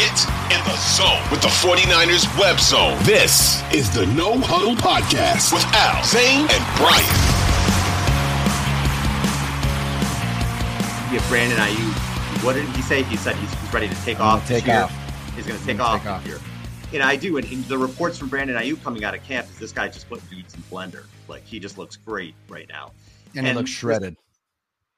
Get in the zone with the 49ers web zone. This is the No Huddle Podcast with Al, Zain, and Brian. Yeah, Brandon Aiyuk. What did he say? He said he's, he's ready to take off. Take this year. off. He's going to He's take gonna off take off. this year. And I do. And, and the reports from Brandon Aiyuk coming out of camp is this guy just put beats in blender. Like he just looks great right now. And he looks shredded.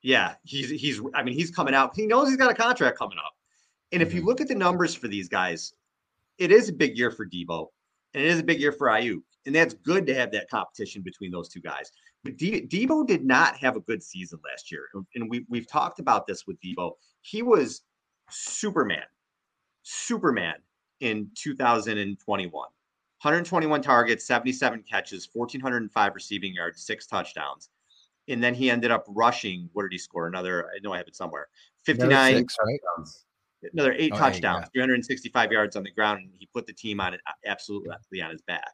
Yeah, he's he's. I mean, he's coming out. He knows he's got a contract coming up. And if you Mhm. look at the numbers for these guys, it is a big year for Deebo, and it is a big year for Aiyuk, and that's good to have that competition between those two guys. But De- Deebo did not have a good season last year, and- and we we've talked about this with Deebo. He was Superman, Superman in 2021. 121 targets, 77 catches, 1,405 receiving yards, six touchdowns. And then he ended up rushing. What did he score? Another, I know I have it somewhere. 59, Six, right? Another eight Oh, touchdowns, 365 yards on the ground, and he put the team on it uh, absolutely on his back.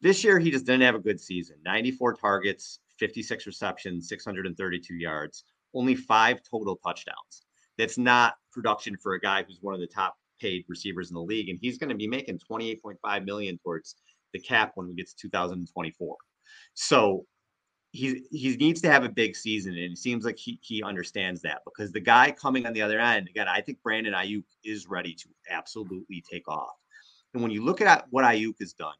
This year, he just didn't have a good season. 94 targets, 56 receptions, 632 yards, only five total touchdowns. That's not production for a guy who's one of the top paid receivers in the league, and he's going to be making 28.5 million towards the cap when we get to 2024. So he he needs to have a big season, and it seems like he he understands that because the guy coming on the other end, again, I think Brandon Aiyuk is ready to absolutely take off. And when you look at what Aiyuk has done,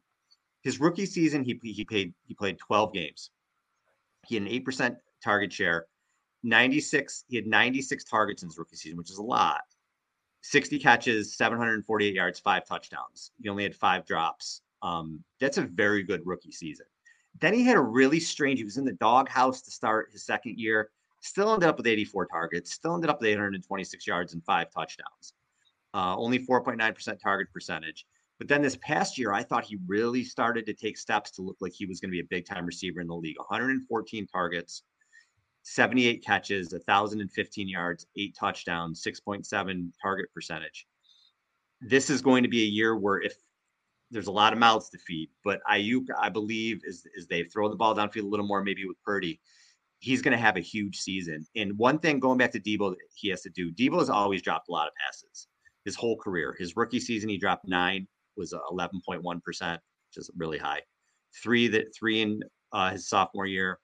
his rookie season, he he paid he played 12 games. He had an 8% target share, 96, he had 96 targets in his rookie season, which is a lot. 60 catches, 748 yards, five touchdowns. He only had five drops. Um, that's a very good rookie season. Then he had a really strange, he was in the doghouse to start his second year, still ended up with 84 targets, still ended up with 826 yards and five touchdowns. Uh, only 4.9% target percentage. But then this past year, I thought he really started to take steps to look like he was going to be a big time receiver in the league. 114 targets, 78 catches, 1,015 yards, eight touchdowns, 6.7 target percentage. This is going to be a year where if there's a lot of mouths to feed, but Aiyuk, I believe, is is they throw the ball downfield a little more, maybe with Purdy, he's going to have a huge season. And one thing going back to Deebo, he has to do. Deebo has always dropped a lot of passes his whole career. His rookie season, he dropped nine, was 11.1 percent, which is really high. Three that three in uh, his sophomore year,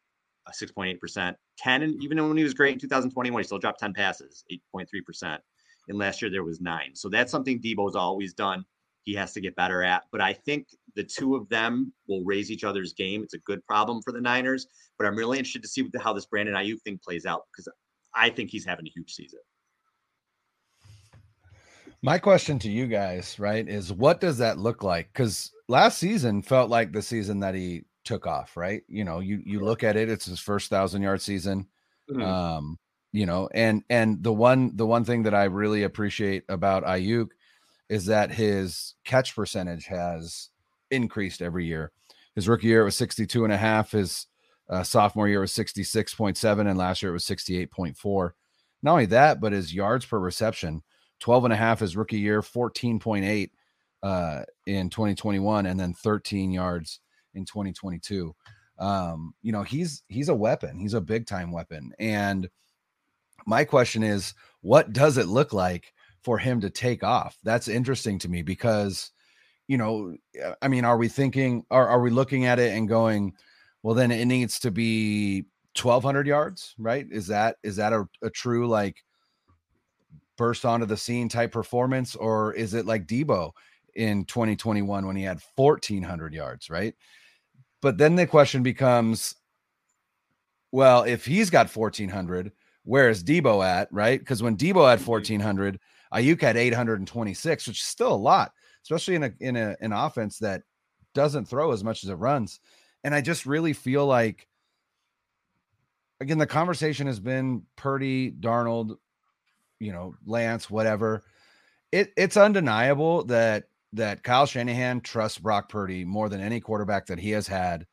uh, 6.8 percent. 10, and even when he was great in 2021, he still dropped 10 passes, 8.3 percent. And last year there was nine. So that's something Deebo's always done he has to get better at. But I think the two of them will raise each other's game. It's a good problem for the Niners. But I'm really interested to see how this Brandon Aiyuk thing plays out because I think he's having a huge season. My question to you guys, right, is what does that look like? Because last season felt like the season that he took off, right? You know, you you look at it, it's his first thousand yard season. Mhm. Um, you know, and and the one the one thing that I really appreciate about Aiyuk is that his catch percentage has increased every year. His rookie year was 62 and a half, his uh, sophomore year was 66.7 and last year it was 68.4. Not only that, but his yards per reception 12 and a half his rookie year, 14.8 uh, in 2021, and then 13 yards in 2022. Um, you know, he's he's a weapon, he's a big time weapon. And my question is, what does it look like for him to take off? That's interesting to me because, you know, uh, I mean, are we thinking, are, are we looking at it and going, well, then it needs to be 1200 yards, right? Is that is that a, a true like burst onto the scene type performance, or is it like Deebo in 2021 when he had 1400 yards, right? But then the question becomes, well, if he's got 1400, where is Deebo at, right? Because when Deebo had 1400, Aiyuk had 826, which is still a lot, especially in a in a an offense that doesn't throw as much as it runs. And I just really feel like again, the conversation has been Purdy, Darnold, you know, Lance, whatever. It it's undeniable that that Kyle Shanahan trusts Brock Purdy more than any quarterback that he has had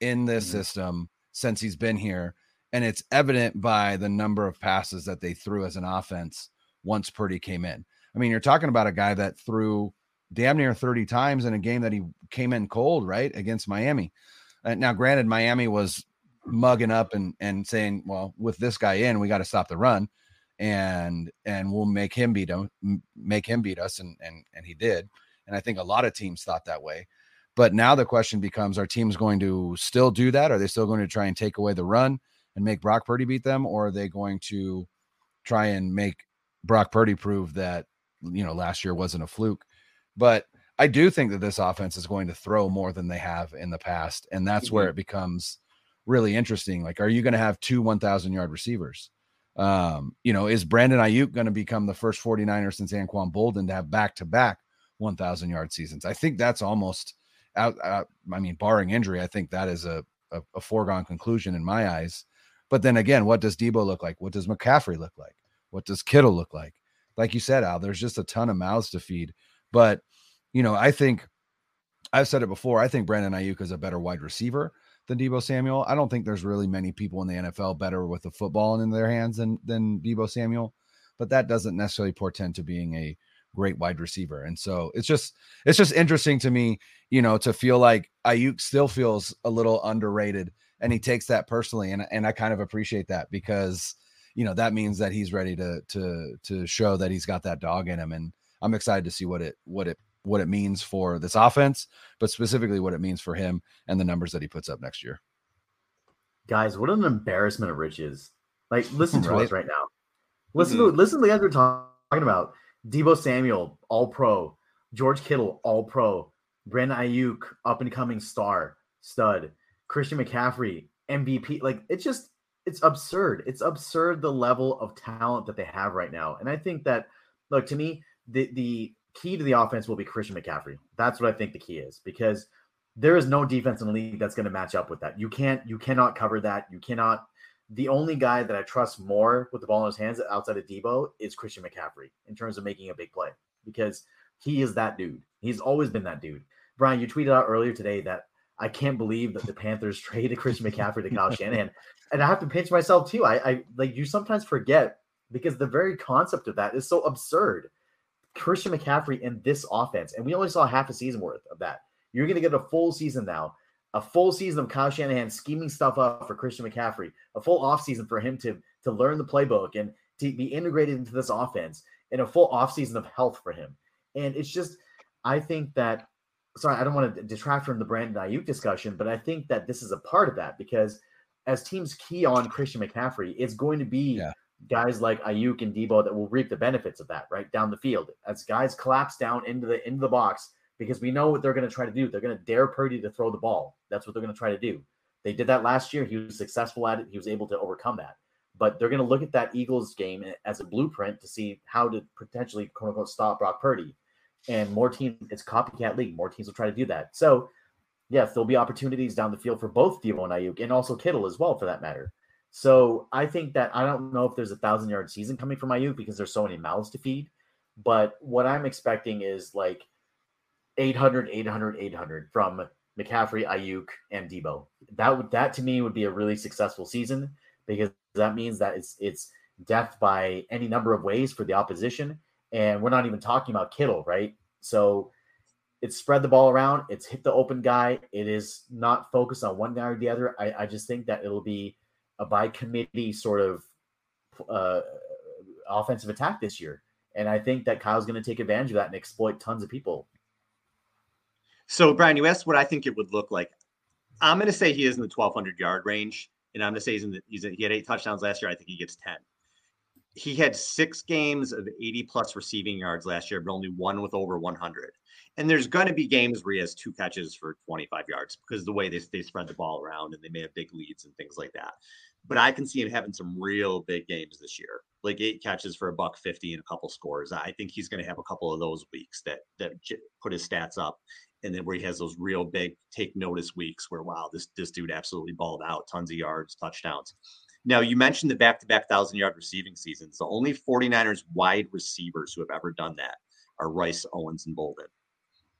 in this mm-hmm. system since he's been here. And it's evident by the number of passes that they threw as an offense once Purdy came in. I mean, you're talking about a guy that threw damn near 30 times in a game that he came in cold, right? Against Miami. Uh, now, granted, Miami was mugging up and and saying, well, with this guy in, we got to stop the run and and we'll make him beat him make him beat us and and and he did and i think a lot of teams thought that way but now the question becomes are teams going to still do that are they still going to try and take away the run and make brock purdy beat them or are they going to try and make brock purdy proved that you know last year wasn't a fluke but i do think that this offense is going to throw more than they have in the past and that's mm-hmm. where it becomes really interesting like are you going to have two 1000 yard receivers um, you know, is Brandon Aiyuk going to become the first 49er since Anquan Boldin to have back to back 1,000 yard seasons? I think that's almost out, out, I mean, barring injury, I think that is a, a, a foregone conclusion in my eyes. But then again, what does Debo look like? What does McCaffrey look like? What does Kittle look like? Like you said, Al, there's just a ton of mouths to feed. But, you know, I think I've said it before. I think Brandon Aiyuk is a better wide receiver than Deebo Samuel. I don't think there's really many people in the NFL better with the football in their hands than than Deebo Samuel, but that doesn't necessarily portend to being a great wide receiver. And so it's just it's just interesting to me, you know, to feel like Aiyuk still feels a little underrated and he takes that personally and and I kind of appreciate that because you know that means that he's ready to to to show that he's got that dog in him and I'm excited to see what it what it what it means for this offense, but specifically what it means for him and the numbers that he puts up next year. Guys, what an embarrassment of riches! Like, listen to right? us right now. Listen mm-hmm. to listen to the other talking about Deebo Samuel, All Pro, George Kittle, All Pro, Brandon Aiyuk, up and coming star, stud, Christian McCaffrey, MVP. Like, it's just it's absurd. It's absurd the level of talent that they have right now, and I think that look to me the the key to the offense will be Christian McCaffrey. That's what I think the key is because there is no defense in the league that's going to match up with that. You can't, you cannot cover that. You cannot. The only guy that I trust more with the ball in his hands outside of Deebo is Christian McCaffrey in terms of making a big play because he is that dude. He's always been that dude. Brian, you tweeted out earlier today that I can't believe that the Panthers traded Christian McCaffrey to Kyle Shanahan, and I have to pinch myself too. I, I like you sometimes forget because the very concept of that is so absurd Christian McCaffrey in this offense, and we only saw half a season worth of that. You're going to get a full season now, a full season of Kyle Shanahan scheming stuff up for Christian McCaffrey, a full offseason for him to to learn the playbook and to be integrated into this offense, and a full offseason of health for him. And it's just, I think that. Sorry, I don't want to detract from the Brandon Aiyuk discussion, but I think that this is a part of that because as teams key on Christian McCaffrey, it's going to be yeah guys like Aiyuk and Deebo that will reap the benefits of that right down the field as guys collapse down into the into the box because we know what they're going to try to do. They're going to dare Purdy to throw the ball. That's what they're going to try to do. They did that last year. He was successful at it. He was able to overcome that. But they're going to look at that Eagles game eh, as a blueprint to see how to potentially quote unquote stop Brock Purdy. And more teams, it's copycat league. More teams will try to do that. So, yes, there'll be opportunities down the field for both Deebo and Aiyuk, and also Kittle as well, for that matter. So I think that I don't know if there's a thousand yard season coming from Aiyuk because there's so many mouths to feed. But what I'm expecting is like 800, 800, 800 from McCaffrey, Aiyuk, and Deebo. That would that to me would be a really successful season because that means that it's it's death by any number of ways for the opposition. And we're not even talking about Kittle, right? So it's spread the ball around, it's hit the open guy, it is not focused on one guy or the other. I, I just think that it'll be a by committee sort of uh, offensive attack this year. And I think that Kyle's going to take advantage of that and exploit tons of people. So, Brian, you asked what I think it would look like. I'm going to say he is in the 1,200 yard range, and I'm going to say he's in the, he's he had eight touchdowns last year. I think he gets 10. He had six games of 80 plus receiving yards last year, but only one with over 100. And there's going to be games where he has two catches for 25 yards because the way they, they spread the ball around and they may have big leads and things like that. but I can see him having some real big games this year, like eight catches for a buck fifty and a couple scores. I think he's going to have a couple of those weeks that that put his stats up, and then where he has those real big take notice weeks where wow, this this dude absolutely balled out, tons of yards, touchdowns. Now you mentioned the back-to-back thousand yard receiving seasons. The only 49ers wide receivers who have ever done that are Rice, Owens, and Boldin.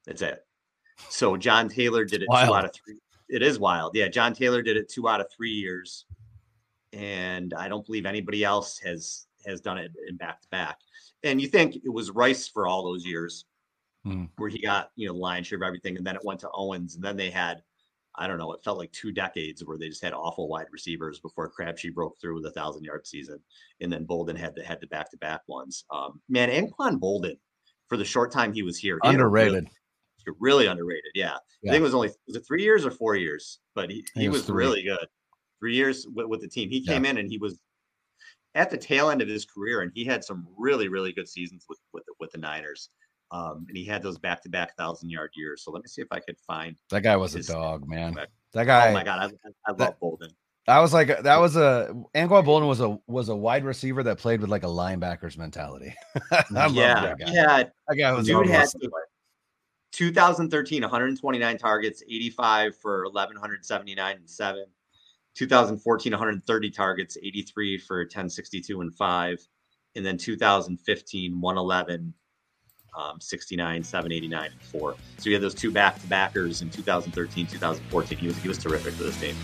That's it. So John Taylor did it wild. two out of three. It is wild. Yeah, John Taylor did it two out of three years and I don't believe anybody else has has done it in back to back. And you think it was Rice for all those years mm. where he got you know lion share of everything, and then it went to Owens, and then they had I don't know, it felt like two decades where they just had awful wide receivers before Crabtree broke through with a thousand yard season, and then Boldin had the had the back to back ones. Um, man, Anquan Boldin for the short time he was here, he underrated. Really, really, underrated. Yeah. yeah. I think it was only was it three years or four years, but he, he was, was really good three years with, with the team. He came yeah. in and he was at the tail end of his career, and he had some really, really good seasons with with the, with the Niners. Um, and he had those back to back thousand yard years. So let me see if I could find that guy was a dog, man. Back. That guy. Oh my god, I, I love that, Boldin. That was like that was a Anquan Boldin was a was a wide receiver that played with like a linebacker's mentality. I yeah, yeah. That guy was dude had 2013 129 targets, 85 for 1179 and seven. 2014 130 targets 83 for 1062 and 5 and then 2015 111 um, 69 789 and 4 so you had those two back to backers in 2013 2014 he was he was terrific for this team